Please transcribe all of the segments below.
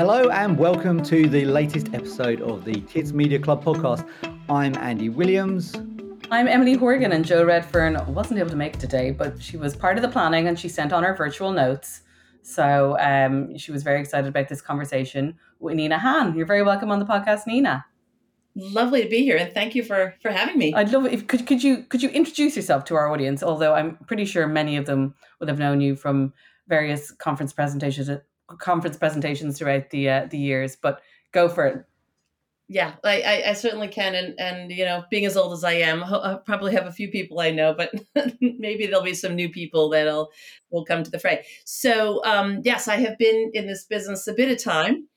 Hello and welcome to the latest episode of the Kids Media Club podcast. I'm Andy Williams. I'm Emily Horgan, and Jo Redfern wasn't able to make it today, but she was part of the planning and she sent on her virtual notes. So um, she was very excited about this conversation with Nina Hahn. You're very welcome on the podcast, Nina. Lovely to be here, and thank you for for having me. I'd love it if could could you could you introduce yourself to our audience? Although I'm pretty sure many of them would have known you from various conference presentations conference presentations throughout the uh, the years, but go for it. Yeah, I, I, I, certainly can, and and you know, being as old as I am, I probably have a few people I know, but maybe there'll be some new people that'll will come to the fray. So um, yes, I have been in this business a bit of time,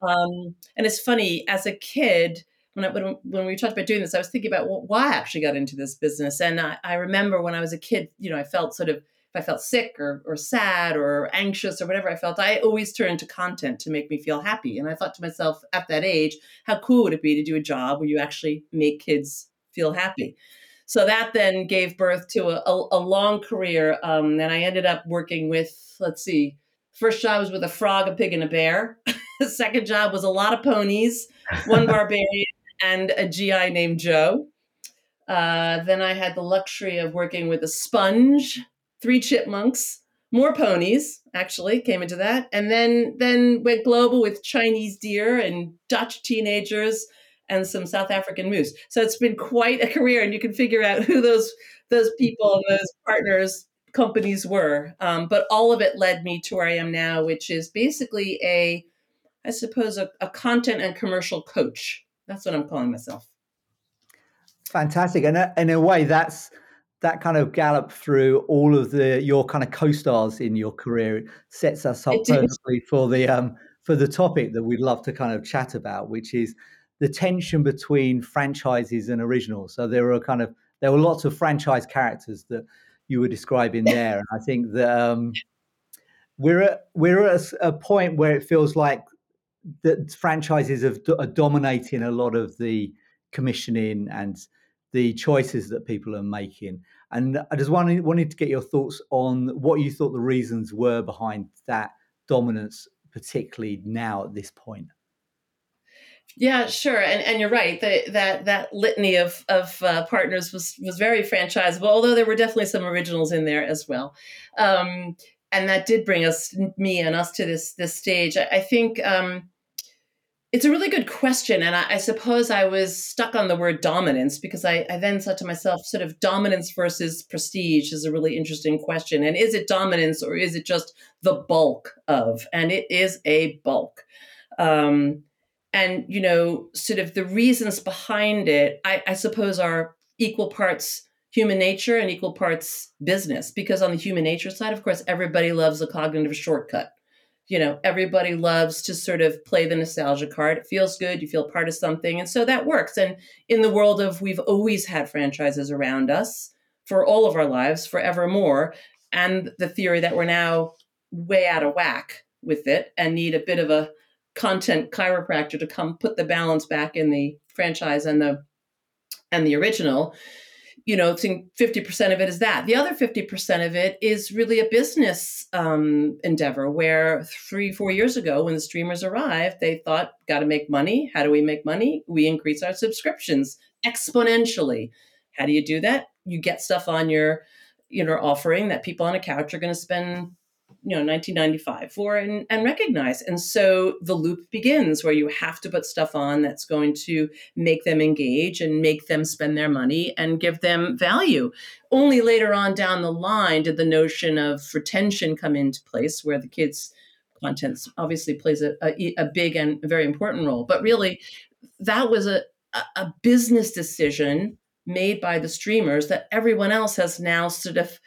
um, and it's funny as a kid. When, I, when, when we talked about doing this, I was thinking about why I actually got into this business. And I, I remember when I was a kid, you know, I felt sort of if I felt sick or, or sad or anxious or whatever I felt, I always turned to content to make me feel happy. And I thought to myself at that age, how cool would it be to do a job where you actually make kids feel happy? So that then gave birth to a, a, a long career. Um, and I ended up working with, let's see, first job was with a frog, a pig, and a bear. the second job was a lot of ponies, one barbarian, and a GI named Joe. Uh, then I had the luxury of working with a sponge, three chipmunks, more ponies actually came into that, and then then went global with Chinese deer and Dutch teenagers and some South African moose. So it's been quite a career, and you can figure out who those those people and those partners companies were. Um, but all of it led me to where I am now, which is basically a, I suppose, a, a content and commercial coach. That's what I'm calling myself. Fantastic, and uh, in a way, that's that kind of gallop through all of the your kind of co-stars in your career sets us up perfectly for the um, for the topic that we'd love to kind of chat about, which is the tension between franchises and originals. So there are kind of there were lots of franchise characters that you were describing there, and I think that um, we're at we're at a, a, point where it feels like that franchises have, are dominating a lot of the commissioning and the choices that people are making. And I just wanted, wanted to get your thoughts on what you thought the reasons were behind that dominance, particularly now at this point. Yeah, sure, and and you're right. The, that that litany of of uh, partners was was very franchisable. Although there were definitely some originals in there as well, um, and that did bring us, me and us, to this this stage. I, I think um, it's a really good question. And I, I, suppose I was stuck on the word dominance because I, I, then said to myself, sort of dominance versus prestige is a really interesting question. And is it dominance or is it just the bulk of? And it is a bulk. Um, and, you know, sort of the reasons behind it, I, I suppose, are equal parts human nature and equal parts business. Because on the human nature side, of course, everybody loves a cognitive shortcut you know everybody loves to sort of play the nostalgia card. It feels good you feel part of something and so that works. And in the world of we've always had franchises around us for all of our lives forevermore and the theory that we're now way out of whack with it and need a bit of a content chiropractor to come put the balance back in the franchise and the and the original you know, think 50% of it is that. The other 50% of it is really a business um, endeavor where three, four years ago, when the streamers arrived, they thought, got to make money. How do we make money? We increase our subscriptions exponentially. How do you do that? You get stuff on your, you know, offering that people on a couch are going to spend you know 1995 for and, and recognize. And so the loop begins where you have to put stuff on that's going to make them engage and make them spend their money and give them value. Only later on down the line did the notion of retention come into place where the kids content obviously plays a, a, a big and very important role. But really that was a, a business decision made by the streamers that everyone else has now sort of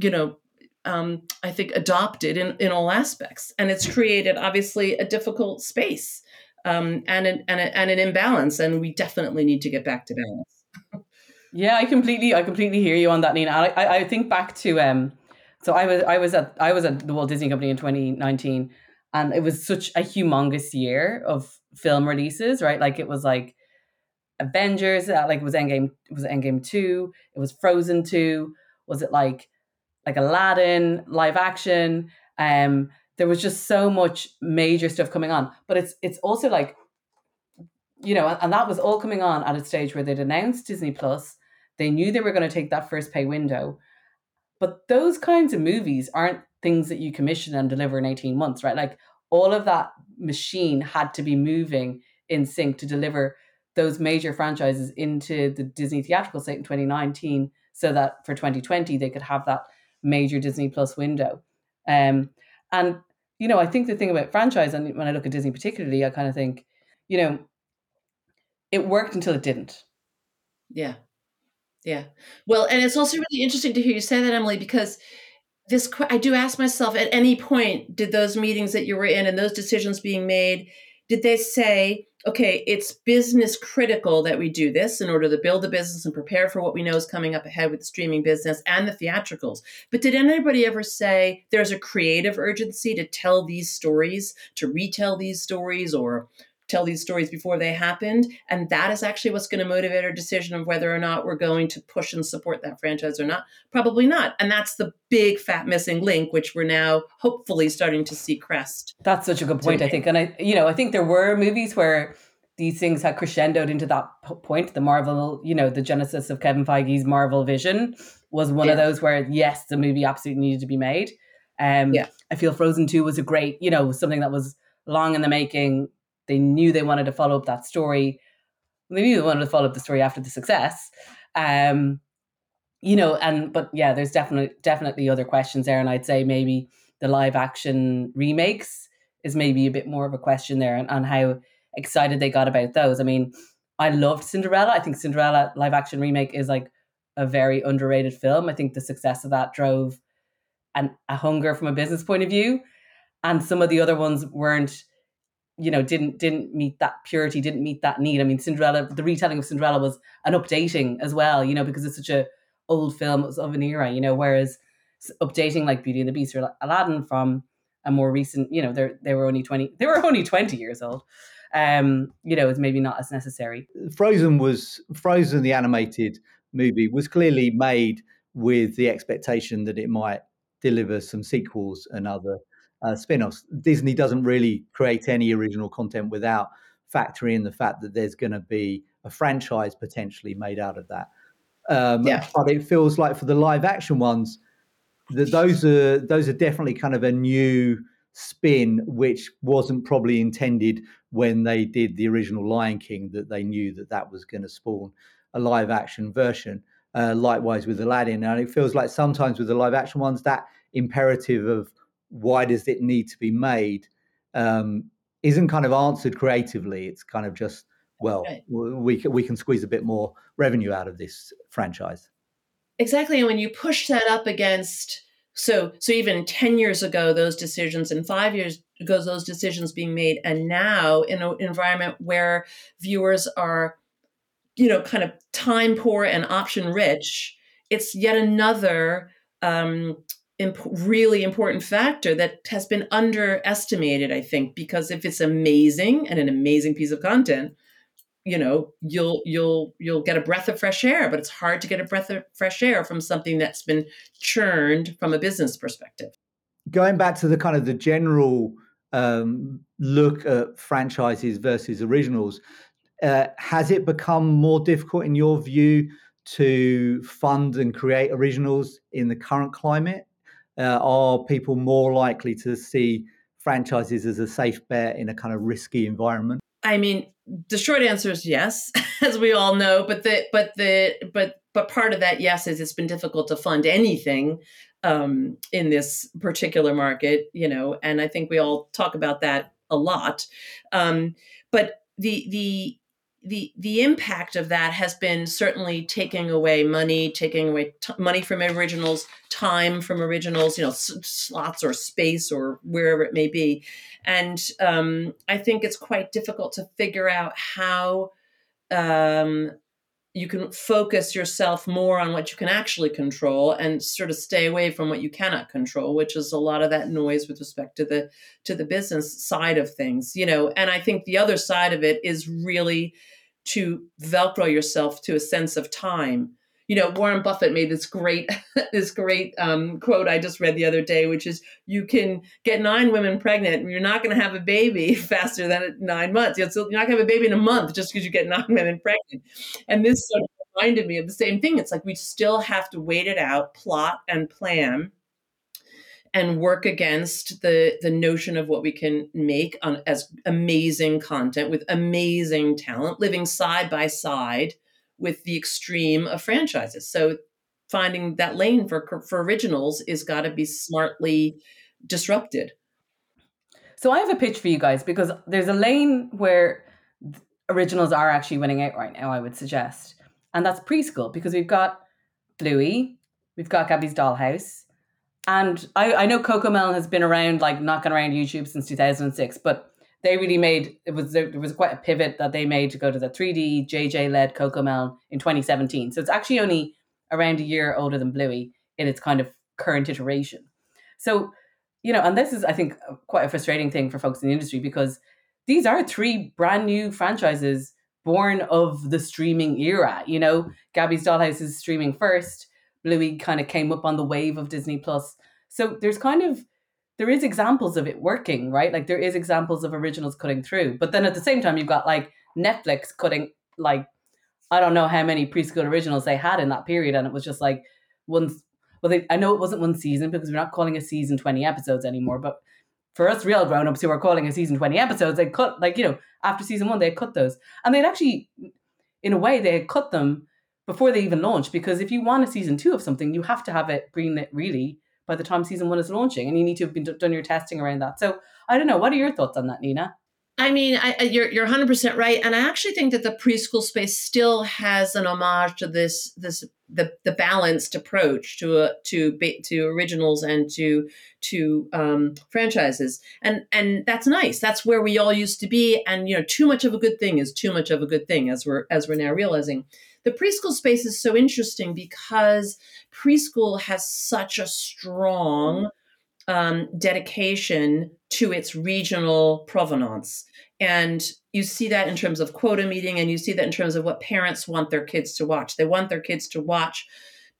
you know um, I think, adopted in, in all aspects. And it's created, obviously, a difficult space um, and, an, and, a, and an imbalance. And we definitely need to get back to balance. yeah, I completely, I completely hear you on that, Nina. I, I think back to, um, so I was, I was at, I was at the Walt Disney Company in 2019, and it was such a humongous year of film releases, right? Like it was like Avengers, uh, like it was Endgame, it was Endgame two, it was Frozen two, was it like like Aladdin live action. Um, there was just so much major stuff coming on. But it's it's also like, you know, and that was all coming on at a stage where they'd announced Disney Plus. They knew they were going to take that first pay window. But those kinds of movies aren't things that you commission and deliver in 18 months, right? Like all of that machine had to be moving in sync to deliver those major franchises into the Disney theatrical slate in 2019 so that for 2020 they could have that major Disney Plus window. Um, and you know, I think the thing about franchise, and when I look at Disney particularly, I kind of think, you know, it worked until it didn't. Yeah. Yeah. Well, and it's also really interesting to hear you say that, Emily, because this I do ask myself at any point, did those meetings that you were in and those decisions being made, did they say, okay, it's business critical that we do this in order to build the business and prepare for what we know is coming up ahead with the streaming business and the theatricals. But did anybody ever say there's a creative urgency to tell these stories, to retell these stories, or tell these stories before they happened. And that is actually what's going to motivate our decision of whether or not we're going to push and support that franchise or not. Probably not. And that's the big fat missing link, which we're now hopefully starting to see crest. That's such a good point, I think. And I, you know, I think there were movies where these things had crescendoed into that point. The Marvel, you know, the genesis of Kevin Feige's Marvel vision was one yeah. of those where, yes, the movie absolutely needed to be made. Um, yeah. I feel Frozen 2 was a great, you know, something that was long in the making they knew they wanted to follow up that story. They knew they wanted to follow up the story after the success. Um, you know, and but yeah, there's definitely definitely other questions there, and I'd say maybe the live action remakes is maybe a bit more of a question there, and, and how excited they got about those. I mean, I loved Cinderella. I think Cinderella live action remake is like a very underrated film. I think the success of that drove an, a hunger from a business point of view, and some of the other ones weren't you know didn't didn't meet that purity didn't meet that need. I mean cinderella the retelling of cinderella was an updating as well you know because it's such a old film of an era you know whereas updating like beauty and the beast or aladdin from a more recent you know they they were only 20 they were only 20 years old. Um you know is maybe not as necessary. Frozen was frozen the animated movie was clearly made with the expectation that it might deliver some sequels and other uh, spin-offs. Disney doesn't really create any original content without factoring in the fact that there's going to be a franchise potentially made out of that. Um, yeah. But it feels like for the live action ones, that those are those are definitely kind of a new spin, which wasn't probably intended when they did the original Lion King. That they knew that that was going to spawn a live action version. Uh, likewise with Aladdin, and it feels like sometimes with the live action ones, that imperative of why does it need to be made um, isn't kind of answered creatively. It's kind of just well, right. we we can squeeze a bit more revenue out of this franchise. Exactly, and when you push that up against so so even 10 years ago those decisions and 5 years ago those decisions being made and now in an environment where viewers are you know kind of time poor and option rich it's yet another um, imp- really important factor that has been underestimated i think because if it's amazing and an amazing piece of content you know you'll you'll you'll get a breath of fresh air but it's hard to get a breath of fresh air from something that's been churned from a business perspective. Going back to the kind of the general um, look at franchises versus originals uh, has it become more difficult in your view to fund and create originals in the current climate uh, are people more likely to see franchises as a safe bet in a kind of risky environment? I mean, the short answer is yes, as we all know. But the but the but but part of that yes is it's been difficult to fund anything um, in this particular market, you know, and I think we all talk about that a lot. Um, but the the the the impact of that has been certainly taking away money, taking away t- money from originals, time from originals, you know, s- slots or space or wherever it may be, and um, I think it's quite difficult to figure out how um, you can focus yourself more on what you can actually control and sort of stay away from what you cannot control, which is a lot of that noise with respect to the to the business side of things, you know. And I think the other side of it is really to velcro yourself to a sense of time you know, Warren Buffett made this great this great um, quote I just read the other day, which is, "You can get nine women pregnant, you're not going to have a baby faster than nine months. You're not going to have a baby in a month just because you get nine women pregnant." And this sort of reminded me of the same thing. It's like we still have to wait it out, plot and plan and work against the the notion of what we can make on as amazing content with amazing talent living side by side with the extreme of franchises. So finding that lane for for originals is got to be smartly disrupted. So i have a pitch for you guys because there's a lane where originals are actually winning out right now i would suggest. And that's preschool because we've got bluey we've got gabby's dollhouse and I, I know Cocomelon has been around, like knocking around YouTube since 2006, but they really made it was there was quite a pivot that they made to go to the 3D JJ led Cocomelon in 2017. So it's actually only around a year older than Bluey in its kind of current iteration. So, you know, and this is I think quite a frustrating thing for folks in the industry because these are three brand new franchises born of the streaming era. You know, Gabby's Dollhouse is streaming first. Bluey kind of came up on the wave of Disney Plus. So there's kind of there is examples of it working, right? Like there is examples of originals cutting through. But then at the same time, you've got like Netflix cutting like I don't know how many preschool originals they had in that period, and it was just like one. Well, they, I know it wasn't one season because we're not calling a season twenty episodes anymore. But for us real grown ups who are calling a season twenty episodes, they cut like you know after season one they cut those, and they'd actually, in a way, they had cut them before they even launch. Because if you want a season two of something, you have to have it greenlit really by the time season one is launching, and you need to have been done your testing around that. So I don't know. What are your thoughts on that, Nina? I mean, I, you're you're 100 percent right, and I actually think that the preschool space still has an homage to this this the the balanced approach to a, to to originals and to to um, franchises, and and that's nice. That's where we all used to be, and you know, too much of a good thing is too much of a good thing, as we're as we're now realizing. The preschool space is so interesting because preschool has such a strong um, dedication to its regional provenance. And you see that in terms of quota meeting, and you see that in terms of what parents want their kids to watch. They want their kids to watch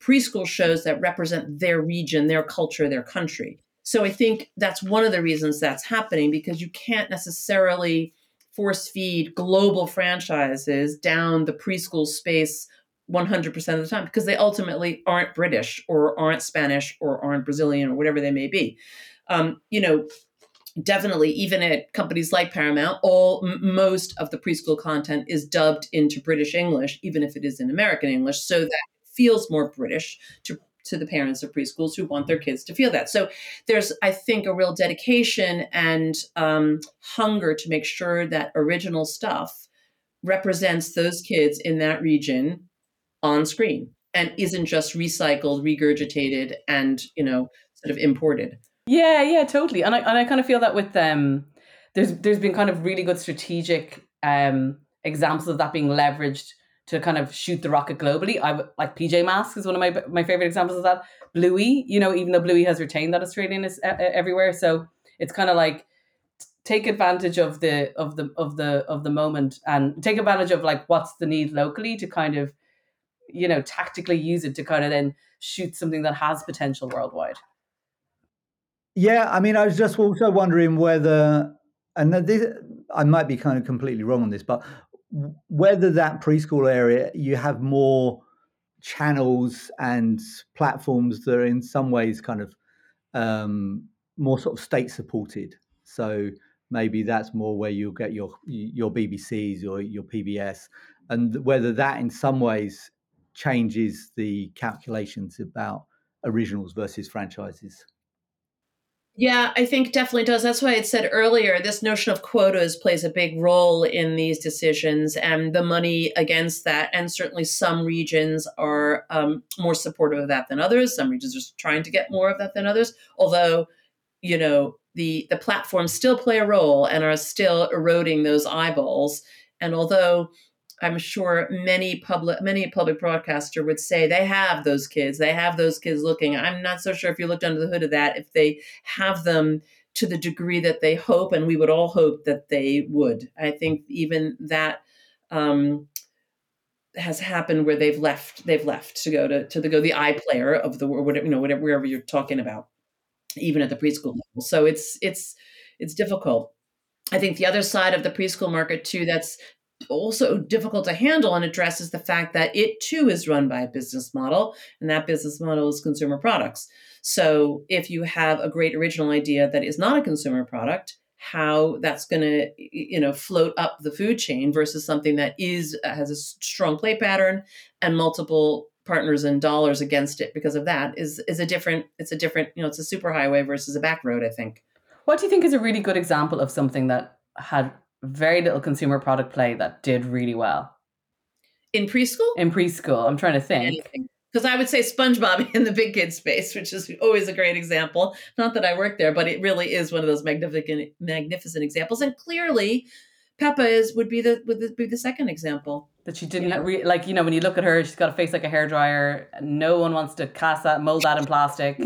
preschool shows that represent their region, their culture, their country. So I think that's one of the reasons that's happening because you can't necessarily force feed global franchises down the preschool space 100% of the time because they ultimately aren't British or aren't Spanish or aren't Brazilian or whatever they may be. Um, you know, definitely, even at companies like Paramount, all m- most of the preschool content is dubbed into British English, even if it is in American English, so that feels more British to to the parents of preschools who want their kids to feel that. So there's, I think, a real dedication and um, hunger to make sure that original stuff represents those kids in that region on screen and isn't just recycled, regurgitated, and you know, sort of imported. Yeah, yeah, totally. And I and I kind of feel that with um there's there's been kind of really good strategic um examples of that being leveraged to kind of shoot the rocket globally. I like PJ Masks is one of my my favorite examples of that. Bluey, you know, even though Bluey has retained that Australian is uh, everywhere, so it's kind of like take advantage of the of the of the of the moment and take advantage of like what's the need locally to kind of you know, tactically use it to kind of then shoot something that has potential worldwide. Yeah, I mean, I was just also wondering whether, and this, I might be kind of completely wrong on this, but whether that preschool area you have more channels and platforms that are in some ways kind of um, more sort of state supported. So maybe that's more where you'll get your your BBCs or your PBS, and whether that in some ways changes the calculations about originals versus franchises. Yeah, I think definitely does. That's why I said earlier this notion of quotas plays a big role in these decisions and the money against that. And certainly some regions are um, more supportive of that than others. Some regions are trying to get more of that than others. Although, you know, the, the platforms still play a role and are still eroding those eyeballs. And although I'm sure many public many public broadcaster would say they have those kids. They have those kids looking. I'm not so sure if you looked under the hood of that if they have them to the degree that they hope, and we would all hope that they would. I think even that um, has happened where they've left they've left to go to to the go the iPlayer of the world, whatever you know whatever wherever you're talking about even at the preschool level so it's it's it's difficult i think the other side of the preschool market too that's also difficult to handle and addresses the fact that it too is run by a business model and that business model is consumer products. So if you have a great original idea that is not a consumer product how that's going to you know float up the food chain versus something that is uh, has a strong play pattern and multiple partners and dollars against it because of that is is a different it's a different you know it's a super highway versus a back road i think. What do you think is a really good example of something that had very little consumer product play that did really well in preschool in preschool i'm trying to think because I would say SpongeBob in the big kid space, which is always a great example. Not that I work there, but it really is one of those magnificent, magnificent examples. And clearly, Peppa is would be the would be the second example that she didn't re- like. You know, when you look at her, she's got a face like a hair dryer. No one wants to cast that, mold that in plastic.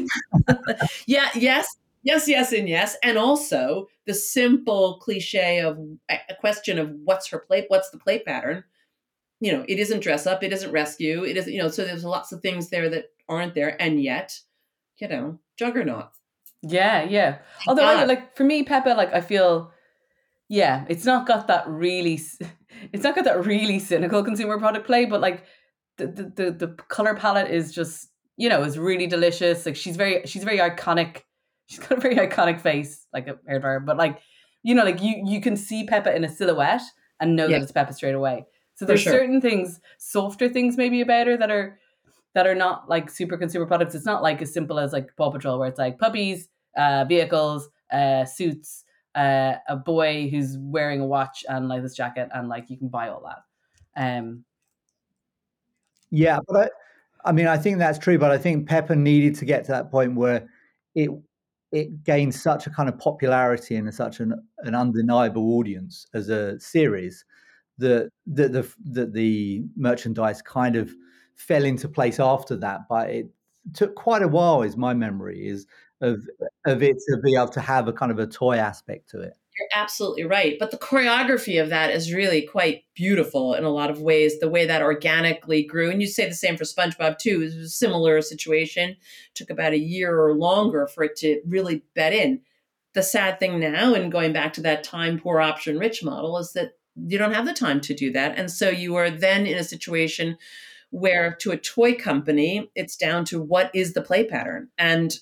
yeah. Yes. Yes. Yes. And yes. And also the simple cliche of eh, a question of what's her play, what's the play pattern you know, it isn't dress up, it isn't rescue, it isn't, you know, so there's lots of things there that aren't there. And yet, you know, juggernaut. Yeah, yeah. Although, I, like, for me, Peppa, like, I feel, yeah, it's not got that really, it's not got that really cynical consumer product play, but like, the, the, the, the color palette is just, you know, is really delicious. Like, she's very, she's very iconic. She's got a very iconic face, like a hairdryer, but like, you know, like you, you can see Peppa in a silhouette and know yeah. that it's Peppa straight away. So there's sure. certain things, softer things maybe about her that are that are not like super consumer products. It's not like as simple as like Paw Patrol where it's like puppies, uh, vehicles, uh, suits, uh, a boy who's wearing a watch and like this jacket and like you can buy all that. Um Yeah, but I, I mean I think that's true, but I think Peppa needed to get to that point where it it gained such a kind of popularity and such an, an undeniable audience as a series that the, the the the merchandise kind of fell into place after that, but it took quite a while. Is my memory is of of it to be able to have a kind of a toy aspect to it. You're absolutely right, but the choreography of that is really quite beautiful in a lot of ways. The way that organically grew, and you say the same for SpongeBob too. It was a similar situation. It took about a year or longer for it to really bed in. The sad thing now, and going back to that time poor option rich model, is that you don't have the time to do that. And so you are then in a situation where to a toy company, it's down to what is the play pattern. And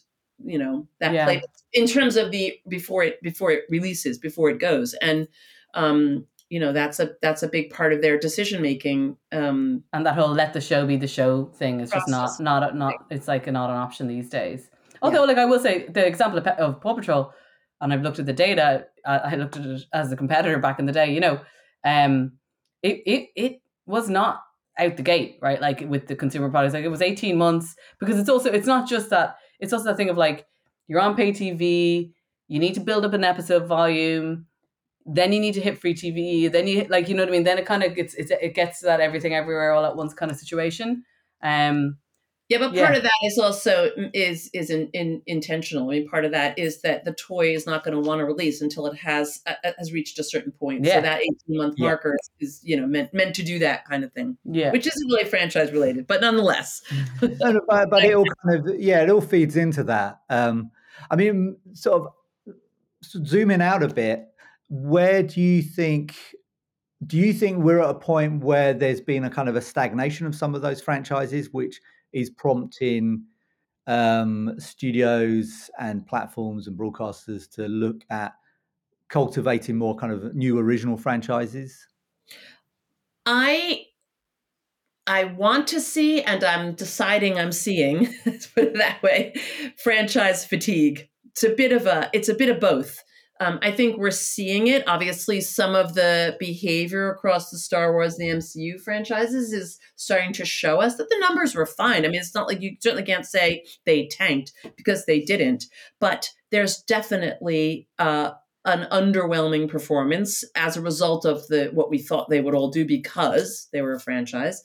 you know, that yeah. play in terms of the before it before it releases, before it goes. And um, you know, that's a that's a big part of their decision making. Um and that whole let the show be the show thing is process. just not not not it's like not an option these days. Although, yeah. like I will say, the example of, of Paw Patrol, and I've looked at the data. I looked at it as a competitor back in the day. You know, um, it it it was not out the gate, right? Like with the consumer products, like it was 18 months because it's also it's not just that it's also that thing of like you're on pay TV, you need to build up an episode volume, then you need to hit free TV, then you like you know what I mean. Then it kind of gets it, it gets to that everything everywhere all at once kind of situation. Um, yeah, but part yeah. of that is also mm, is is in, in, intentional. I mean, part of that is that the toy is not going to want to release until it has uh, uh, has reached a certain point. Yeah. So that eighteen month yeah. marker is, is, you know meant meant to do that kind of thing. Yeah, which isn't really franchise related, but nonetheless. no, but, but, it all kind of yeah, it all feeds into that. Um, I mean, sort of zooming out a bit, where do you think do you think we're at a point where there's been a kind of a stagnation of some of those franchises, which is prompting um, studios and platforms and broadcasters to look at cultivating more kind of new original franchises? I I want to see, and I'm deciding I'm seeing. Let's put it that way. Franchise fatigue. It's a bit of a. It's a bit of both. Um, I think we're seeing it. Obviously, some of the behavior across the Star Wars and the MCU franchises is starting to show us that the numbers were fine. I mean, it's not like you certainly can't say they tanked because they didn't, but there's definitely uh, an underwhelming performance as a result of the what we thought they would all do because they were a franchise.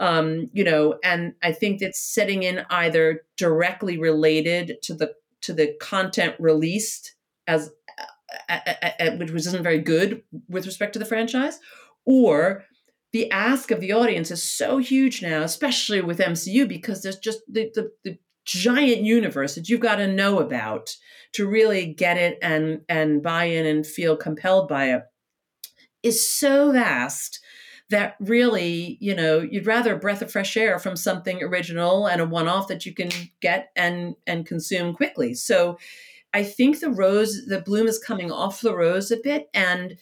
Um, you know, and I think it's setting in either directly related to the to the content released as which isn't very good with respect to the franchise, or the ask of the audience is so huge now, especially with MCU, because there's just the, the, the giant universe that you've got to know about to really get it and and buy in and feel compelled by it is so vast that really, you know, you'd rather a breath of fresh air from something original and a one-off that you can get and and consume quickly. So I think the rose, the bloom is coming off the rose a bit and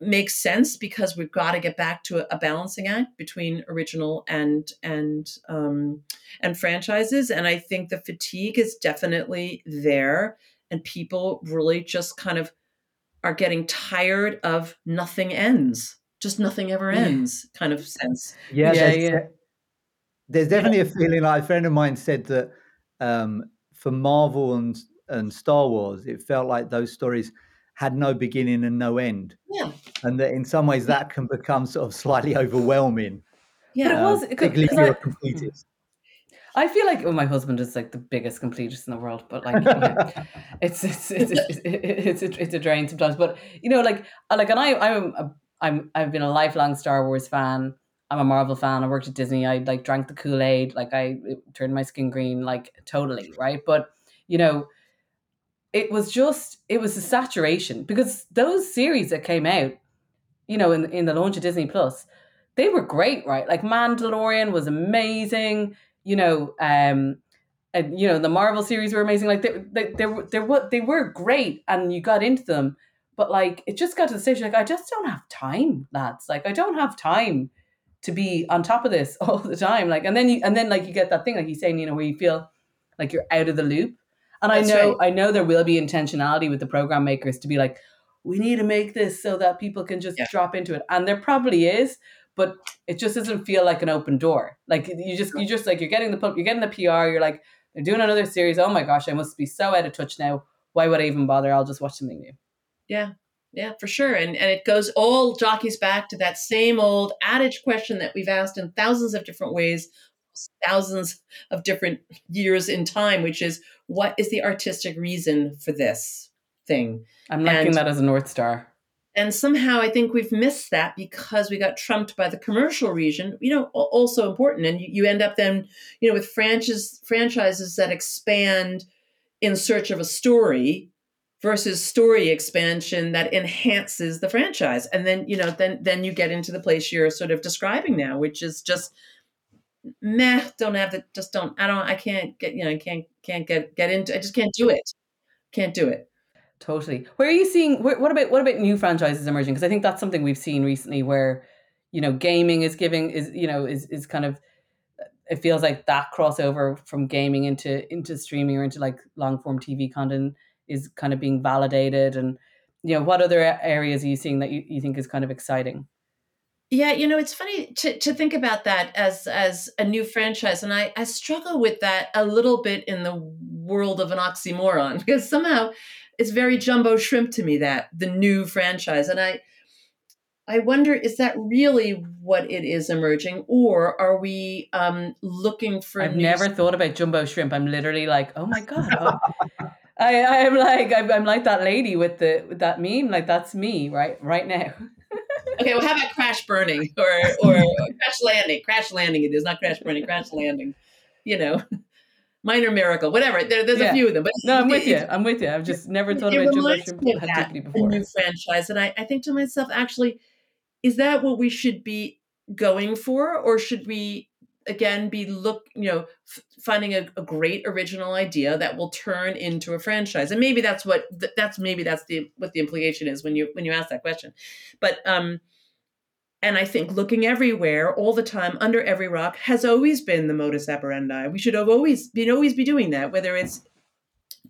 makes sense because we've got to get back to a, a balancing act between original and and um, and franchises. And I think the fatigue is definitely there, and people really just kind of are getting tired of nothing ends, just nothing ever ends, kind of sense. Yeah, yeah, there's, yeah. There's definitely yeah. a feeling. Like a friend of mine said that um, for Marvel and and Star Wars, it felt like those stories had no beginning and no end. Yeah. And that in some ways that can become sort of slightly overwhelming. Yeah, but it was uh, particularly if you're a completist. I feel like oh, my husband is like the biggest completist in the world, but like yeah, it's, it's, it's, it's it's it's it's a drain sometimes. But you know, like like and I I'm a, I'm I've been a lifelong Star Wars fan. I'm a Marvel fan. I worked at Disney. I like drank the Kool Aid. Like I turned my skin green. Like totally right. But you know, it was just it was a saturation because those series that came out, you know, in in the launch of Disney Plus, they were great, right? Like Mandalorian was amazing, you know, um and you know the Marvel series were amazing. Like they they they were they were, they were great, and you got into them. But like it just got to the stage like I just don't have time, lads. Like I don't have time to be on top of this all the time. Like and then you and then like you get that thing like he's saying, you know, where you feel like you're out of the loop. And That's I know right. I know there will be intentionality with the program makers to be like, we need to make this so that people can just yeah. drop into it. And there probably is, but it just doesn't feel like an open door. Like you just you just like you're getting the you're getting the PR, you're like, they're doing another series. Oh my gosh, I must be so out of touch now. Why would I even bother? I'll just watch something new. Yeah. Yeah, for sure. And and it goes all jockeys back to that same old adage question that we've asked in thousands of different ways thousands of different years in time, which is what is the artistic reason for this thing? I'm liking and, that as a North Star. And somehow I think we've missed that because we got trumped by the commercial region, you know, also important. And you, you end up then, you know, with franchises franchises that expand in search of a story versus story expansion that enhances the franchise. And then, you know, then then you get into the place you're sort of describing now, which is just meh, don't have the just don't I don't I can't get you know, I can't can't get get into I just can't do it. Can't do it. Totally. Where are you seeing what about what about new franchises emerging? Because I think that's something we've seen recently where, you know, gaming is giving is you know, is is kind of it feels like that crossover from gaming into into streaming or into like long form TV content is kind of being validated and you know what other areas are you seeing that you, you think is kind of exciting yeah, you know, it's funny to, to think about that as as a new franchise, and I, I struggle with that a little bit in the world of an oxymoron because somehow it's very jumbo shrimp to me that the new franchise, and I I wonder is that really what it is emerging, or are we um, looking for? I've never thought about jumbo shrimp. I'm literally like, oh my god. Oh. I, I'm like I'm, I'm like that lady with the with that meme like that's me right right now okay, well, how about crash burning or, or, or crash landing? Crash landing it is not crash burning. Crash landing, you know, minor miracle, whatever. There, there's yeah. a few of them. But no, I'm with you. I'm with you. I've just never thought about Jim Tiffany before. new franchise, and I, I think to myself, actually, is that what we should be going for, or should we again be look you know f- finding a, a, great original idea that will turn into a franchise and maybe that's what that's maybe that's the what the implication is when you when you ask that question. But um and i think looking everywhere all the time under every rock has always been the modus operandi. We should have always been always be doing that whether it's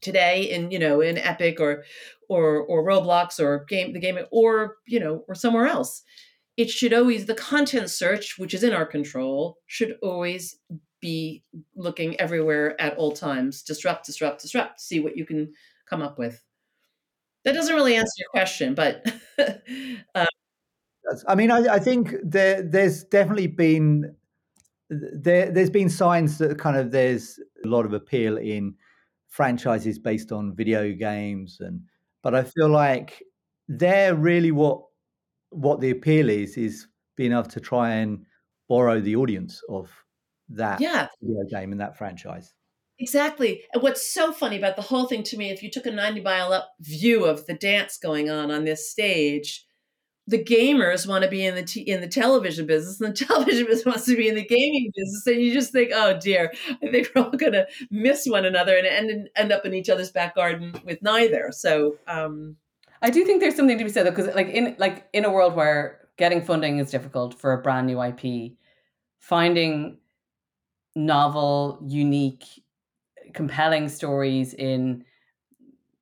today in you know in epic or or or roblox or game the game or you know or somewhere else it should always the content search which is in our control should always be looking everywhere at all times. Disrupt disrupt disrupt. See what you can come up with. That doesn't really answer your question but um, i mean I, I, think there there's definitely been there there's been signs that kind of there's a lot of appeal in franchises based on video games and but i feel like they're really what what the appeal is is being able to try and borrow the audience of that yeah. video game and that franchise. Exactly. And what's so funny about the whole thing to me, if you took a 90 mile up view of the dance going on on this stage, the gamers want to be in the t- in the television business, and the television business wants to be in the gaming business, and you just think, oh dear, I think we're all going to miss one another and end end up in each other's back garden with neither. So, um, I do think there's something to be said though, because like in like in a world where getting funding is difficult for a brand new IP, finding novel, unique, compelling stories in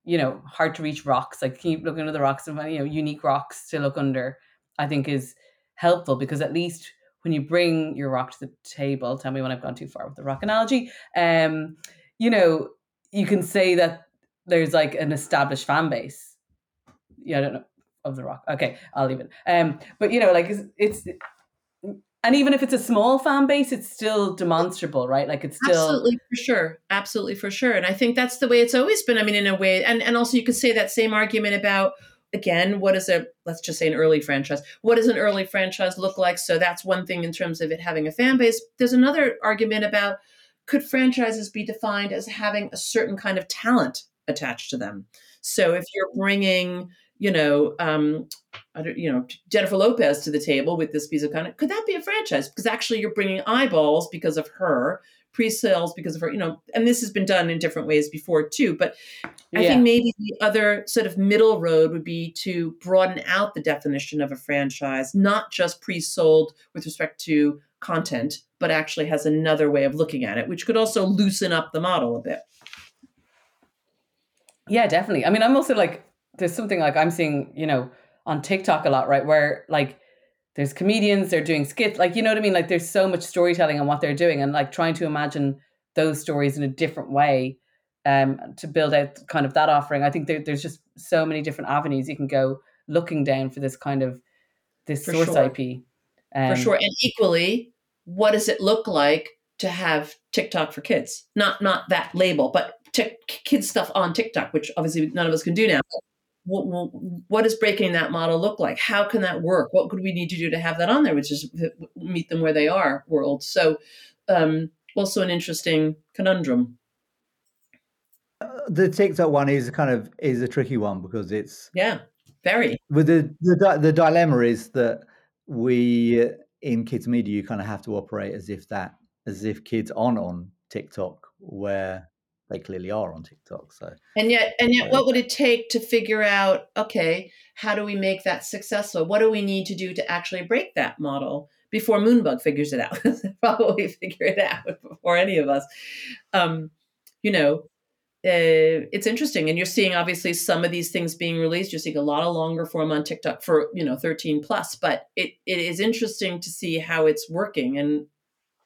you know hard to reach rocks like keep looking under the rocks and find you know unique rocks to look under i think is helpful because at least when you bring your rock to the table tell me when i've gone too far with the rock analogy um you know you can say that there's like an established fan base yeah i don't know. Of the rock. Okay i'll leave it. Um but you know like it's, it's and even if it's a small fan base it's still demonstrable right? Like it's still absolutely for sure. Absolutely for sure. And i think that's the way it's always been i mean in a way and and also you could say that same argument about again what is a let's just say an early franchise. What does an early franchise look like? So that's one thing in terms of it having a fan base. There's another argument about could franchises be defined as having a certain kind of talent attached to them? So if you're bringing you know, um, you know, Jennifer Lopez to the table with this piece of content. Could that be a franchise? Because actually, you're bringing eyeballs because of her, pre-sales because of her. You know, and this has been done in different ways before too. But I yeah. think maybe the other sort of middle road would be to broaden out the definition of a franchise, not just pre-sold with respect to content, but actually has another way of looking at it, which could also loosen up the model a bit. Yeah, definitely. I mean, I'm also like there's something like I'm seeing, you know, on TikTok a lot, right? Where like there's comedians, they're doing skits, like you know what I mean? Like there's so much storytelling on what they're doing and like trying to imagine those stories in a different way um to build out kind of that offering. I think there, there's just so many different avenues you can go looking down for this kind of this for source sure. IP. Um, for sure. And equally, what does it look like to have TikTok for kids? Not not that label, but t- kids stuff on TikTok, which obviously none of us can do now what, what does breaking that model look like? How can that work? What could we need to do to have that on there, which is meet them where they are world? So, um, also an interesting conundrum. Uh, the TikTok one is kind of is a tricky one because it's yeah very. But the the the dilemma is that we in kids media you kind of have to operate as if that as if kids aren't on TikTok where they clearly are on TikTok. So and yet and yet, what would it take to figure out? Okay, how do we make that successful? What do we need to do to actually break that model before Moonbug figures it out? Probably figure it out before any of us. Um, you know, uh, it's interesting, and you're seeing obviously some of these things being released. You're seeing a lot of longer form on TikTok for you know 13 plus, but it it is interesting to see how it's working and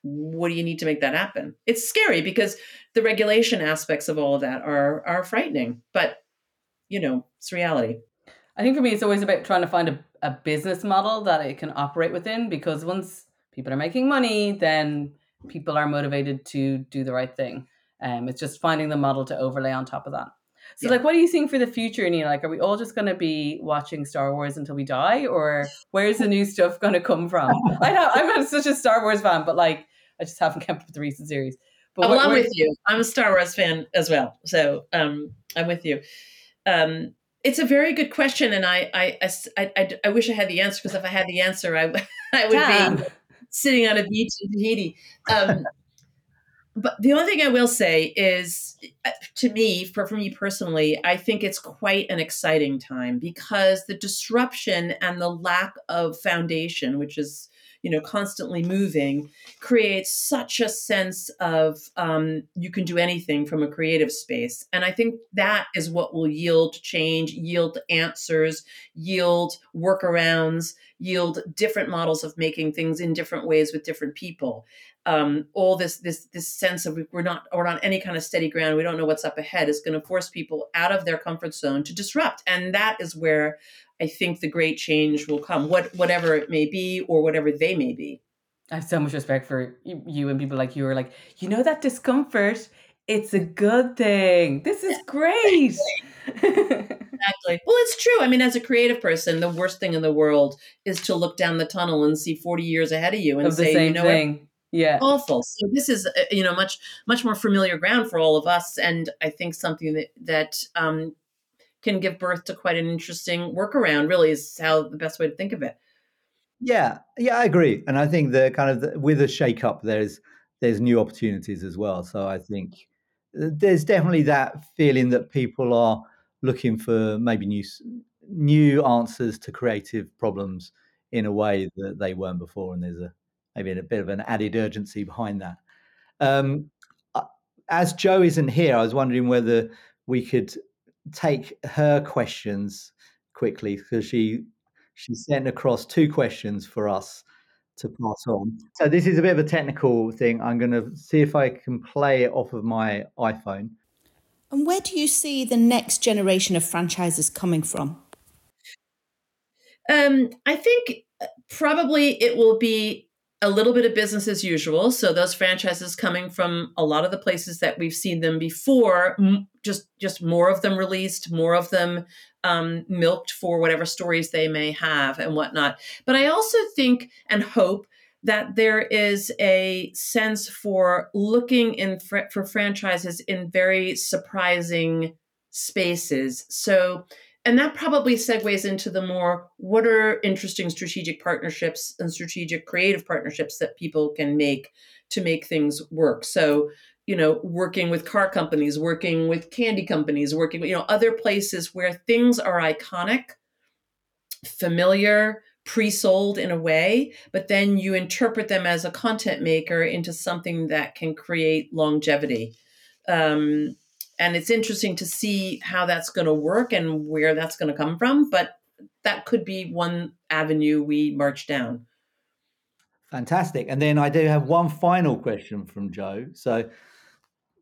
what do you need to make that happen? It's scary because the regulation aspects of all of that are are frightening, but you know, it's reality. I think for me, it's always about trying to find a, a business model that it can operate within because once people are making money, then people are motivated to do the right thing. Um, it's just finding the model to overlay on top of that. So, yeah. like, what are you seeing for the future, Nina? Like, are we all just going to be watching Star Wars until we die, or where's the new stuff going to come from? I know I'm such a Star Wars fan, but like, I just haven't kept up with the recent series. But well, I'm with you. I'm a Star Wars fan as well, so um, I'm with you. Um, it's a very good question, and I I, I, I, I wish I had the answer because if I had the answer, I I would Damn. be sitting on a beach in Tahiti. Um, but the only thing I will say is, uh, to me, for, for me personally, I think it's quite an exciting time because the disruption and the lack of foundation, which is you know constantly moving creates such a sense of um, you can do anything from a creative space. And i think that is what will yield change yield answers yield workarounds yield different models of making things in different ways with different people. Um, all this this this sense of we're not we're on any kind of steady ground. We don't know what's up ahead is going to force people out of their comfort zone to disrupt. And that is where I think the great change will come, what whatever it may be or whatever they may be. I have so much respect for you and people like you are like, you know that discomfort, it's a good thing. This is great. exactly. Well, it's true. I mean, as a creative person, the worst thing in the world is to look down the tunnel and see 40 years ahead of you and of say, you know thing. what? Yeah. Awful. So this is, uh, you know, much, much more familiar ground for all of us. And I think something that, that, um, can give birth to quite an interesting workaround really is how the best way to think of it. Yeah, yeah, I agree, and I think the kind of the, with a shake up, there's there's new opportunities as well. So I think uh, there's definitely that feeling that people are looking for maybe new new answers to creative problems in a way that they weren't before, and there's a maybe a bit of an added urgency behind that. Um, as Jo isn't here, I was wondering whether we could take her questions quickly because she she sent across two questions for us to pass on. So this is a bit of a technical thing. I'm going to see if I can play it off of my iPhone. And where do you see the next generation of franchises coming from? Um, I think uh, probably it will be a little bit of business as usual. So those franchises coming from a lot of the places that we've seen them before, just just more of them released, more of them um, milked for whatever stories they may have and whatnot. But I also think and hope that there is a sense for looking in fr- for franchises in very surprising spaces. So and that probably segues into the more what are interesting strategic partnerships and strategic creative partnerships that people can make to make things work? So you know working with car companies working with candy companies working you know other places where things are iconic familiar pre-sold in a way but then you interpret them as a content maker into something that can create longevity. Um, and it's interesting to see how that's going to work and where that's going to come from but that could be one avenue we march down. Fantastic. And then i do have one final question from Jo. So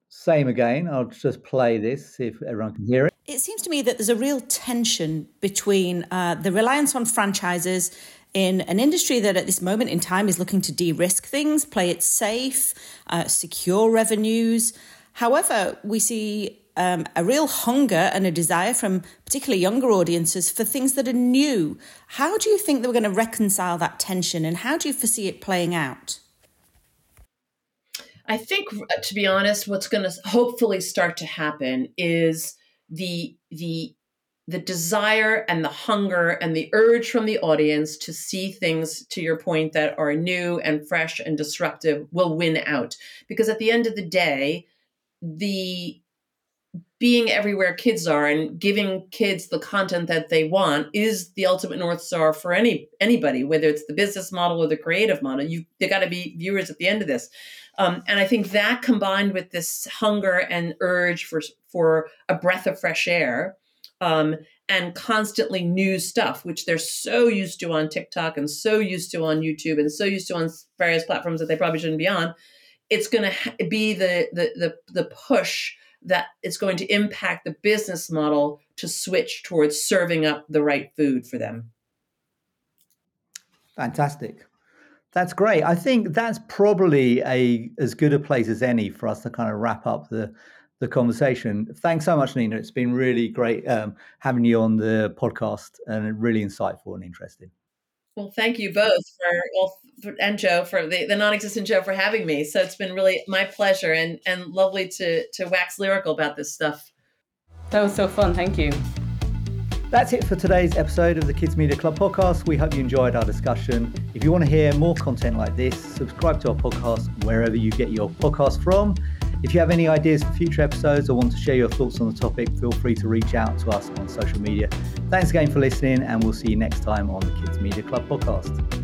same again. I'll just play this see if everyone can hear it. It seems to me that there's a real tension between uh, the reliance on franchises in an industry that at this moment in time is looking to de-risk things play it safe uh, secure revenues However, we see um, a real hunger and a desire from particularly younger audiences for things that are new. How do you think that we're going to reconcile that tension and how do you foresee it playing out? I think, uh, to be honest, what's going to hopefully start to happen is the the the desire and the hunger and the urge from the audience to see things to your point that are new and fresh and disruptive will win out because at the end of the day the being everywhere kids are and giving kids the content that they want is the ultimate north star for any anybody whether it's the business model or the creative model. You they got to be viewers at the end of this. Um, and i think that combined with this hunger and urge for for a breath of fresh air um, and constantly new stuff which they're so used to on tiktok and so used to on youtube and so used to on various platforms that they probably shouldn't be on it's going to be the, the the the push that it's going to impact the business model to switch towards serving up the right food for them. Fantastic. That's great. I think that's probably a as good a place as any for us to kind of wrap up the the conversation. Thanks so much, Nina. It's been really great um, having you on the podcast and really insightful and interesting. Well, thank you both for, well, for and Jo for the, the non-existent Jo for having me. So it's been really my pleasure and and lovely to to wax lyrical about this stuff. That was so fun. Thank you. That's it for today's episode of the Kids Media Club podcast. We hope you enjoyed our discussion. If you want to hear more content like this, subscribe to our podcast wherever you get your podcast from. If you have any ideas for future episodes or want to share your thoughts on the topic, feel free to reach out to us on social media. Thanks again for listening, and we'll see you next time on the Kids Media Club podcast.